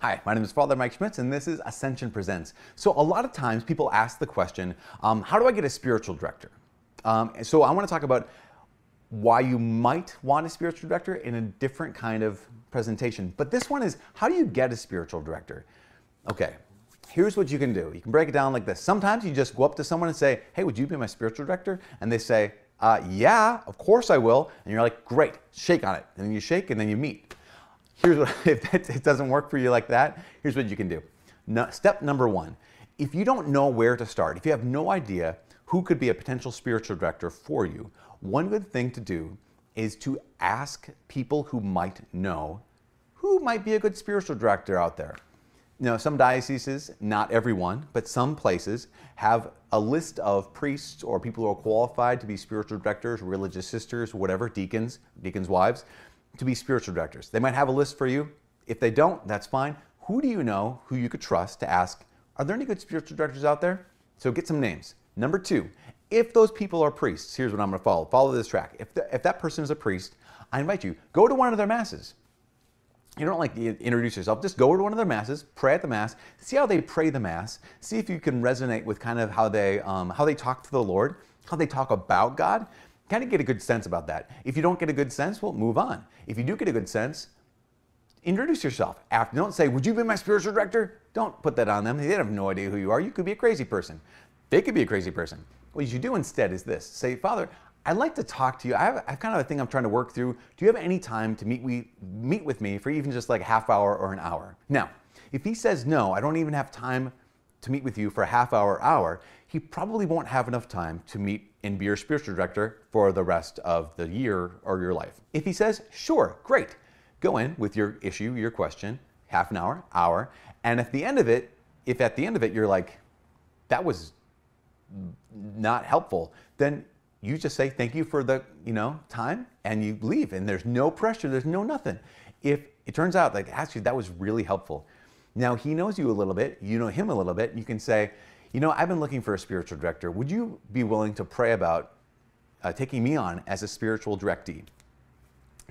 Hi, my name is Father Mike Schmitz, and this is Ascension Presents. So, a lot of times people ask the question, um, How do I get a spiritual director? Um, so, I want to talk about why you might want a spiritual director in a different kind of presentation. But this one is, How do you get a spiritual director? Okay, here's what you can do. You can break it down like this. Sometimes you just go up to someone and say, Hey, would you be my spiritual director? And they say, uh, Yeah, of course I will. And you're like, Great, shake on it. And then you shake and then you meet here's what, if it doesn't work for you like that, here's what you can do. No, step number one if you don't know where to start, if you have no idea who could be a potential spiritual director for you, one good thing to do is to ask people who might know who might be a good spiritual director out there. You know, some dioceses, not everyone, but some places have a list of priests or people who are qualified to be spiritual directors, religious sisters, whatever, deacons, deacons' wives to be spiritual directors. They might have a list for you. If they don't, that's fine. Who do you know who you could trust to ask, are there any good spiritual directors out there? So get some names. Number two, if those people are priests, here's what I'm going to follow. Follow this track. If, the, if that person is a priest, I invite you, go to one of their masses. You don't like introduce yourself, just go to one of their masses, pray at the mass, see how they pray the mass, see if you can resonate with kind of how they um, how they talk to the Lord, how they talk about God kind of get a good sense about that. If you don't get a good sense, well, move on. If you do get a good sense, introduce yourself. After, don't say, "Would you be my spiritual director?" Don't put that on them. They have no idea who you are. You could be a crazy person. They could be a crazy person. What you do instead is this: say, "Father, I'd like to talk to you. I have, I have kind of a thing I'm trying to work through. Do you have any time to meet we meet with me for even just like a half hour or an hour?" Now, if he says no, I don't even have time to meet with you for a half hour, hour, he probably won't have enough time to meet and be your spiritual director for the rest of the year or your life. If he says, sure, great, go in with your issue, your question, half an hour, hour, and at the end of it, if at the end of it you're like, that was not helpful, then you just say thank you for the you know time and you leave and there's no pressure there's no nothing if it turns out like actually that was really helpful now he knows you a little bit you know him a little bit you can say you know, I've been looking for a spiritual director. Would you be willing to pray about uh, taking me on as a spiritual directee?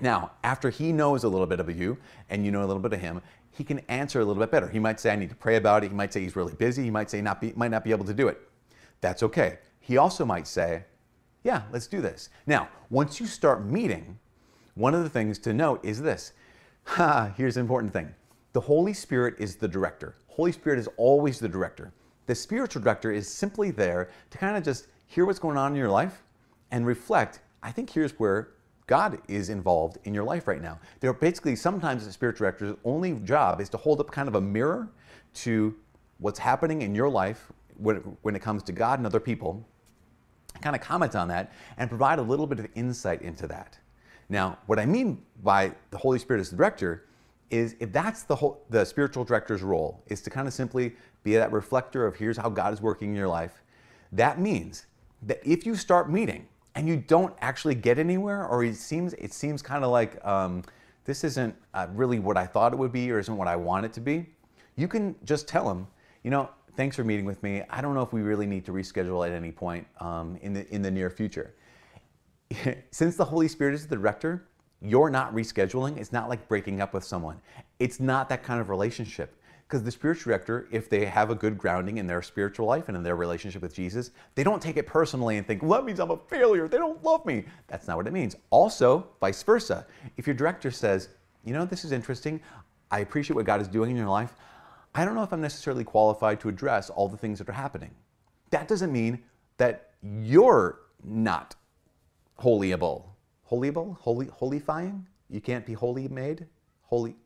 Now, after he knows a little bit of you and you know a little bit of him, he can answer a little bit better. He might say, I need to pray about it. He might say he's really busy. He might say not be, might not be able to do it. That's okay. He also might say, yeah, let's do this. Now, once you start meeting, one of the things to note is this. here's an important thing. The Holy Spirit is the director. Holy Spirit is always the director. The spiritual director is simply there to kind of just hear what's going on in your life and reflect. I think here's where God is involved in your life right now. They're basically sometimes the spiritual director's only job is to hold up kind of a mirror to what's happening in your life when it, when it comes to God and other people, kind of comment on that and provide a little bit of insight into that. Now, what I mean by the Holy Spirit as the director is if that's the whole, the spiritual director's role is to kind of simply be that reflector of here's how God is working in your life, that means that if you start meeting and you don't actually get anywhere, or it seems it seems kind of like um, this isn't uh, really what I thought it would be, or isn't what I want it to be, you can just tell them, you know, thanks for meeting with me. I don't know if we really need to reschedule at any point um, in the in the near future. Since the Holy Spirit is the director, you're not rescheduling. It's not like breaking up with someone. It's not that kind of relationship. Because the spiritual director, if they have a good grounding in their spiritual life and in their relationship with Jesus, they don't take it personally and think, well, that means I'm a failure. They don't love me. That's not what it means. Also, vice versa. If your director says, you know, this is interesting, I appreciate what God is doing in your life, I don't know if I'm necessarily qualified to address all the things that are happening. That doesn't mean that you're not holyable. Holyable? Holy, holyfying? You can't be holy made? Holy?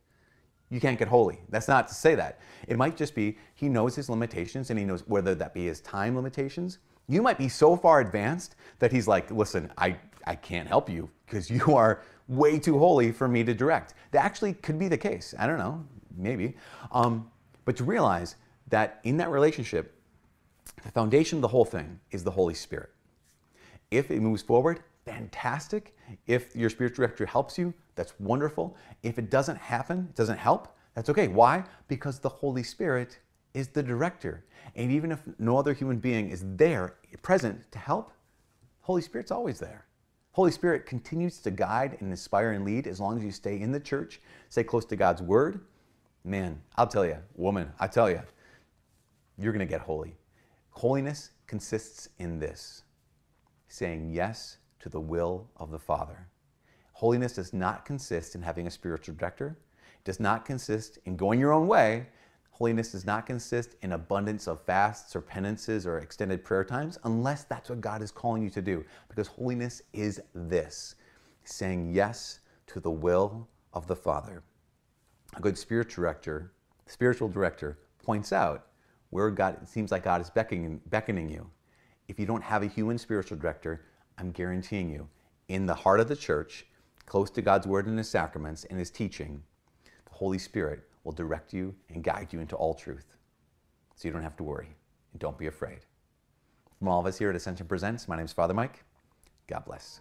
you can't get holy. That's not to say that. It might just be he knows his limitations and he knows whether that be his time limitations. You might be so far advanced that he's like, listen, I, I can't help you because you are way too holy for me to direct. That actually could be the case. I don't know, maybe. Um, but to realize that in that relationship, the foundation of the whole thing is the Holy Spirit. If it moves forward, fantastic. If your spiritual director helps you, that's wonderful. If it doesn't happen, it doesn't help, that's okay. Why? Because the Holy Spirit is the director. And even if no other human being is there, present to help, Holy Spirit's always there. Holy Spirit continues to guide and inspire and lead as long as you stay in the church, stay close to God's word, man, I'll tell you, woman, I tell you, you're going to get holy. Holiness consists in this saying yes to the will of the Father. Holiness does not consist in having a spiritual director, it does not consist in going your own way. Holiness does not consist in abundance of fasts or penances or extended prayer times unless that's what God is calling you to do. Because holiness is this saying yes to the will of the Father. A good spiritual director, spiritual director points out where God it seems like God is beckoning, beckoning you. If you don't have a human spiritual director, I'm guaranteeing you, in the heart of the church, close to God's word and his sacraments and his teaching, the Holy Spirit will direct you and guide you into all truth. So you don't have to worry and don't be afraid. From all of us here at Ascension Presents, my name is Father Mike. God bless.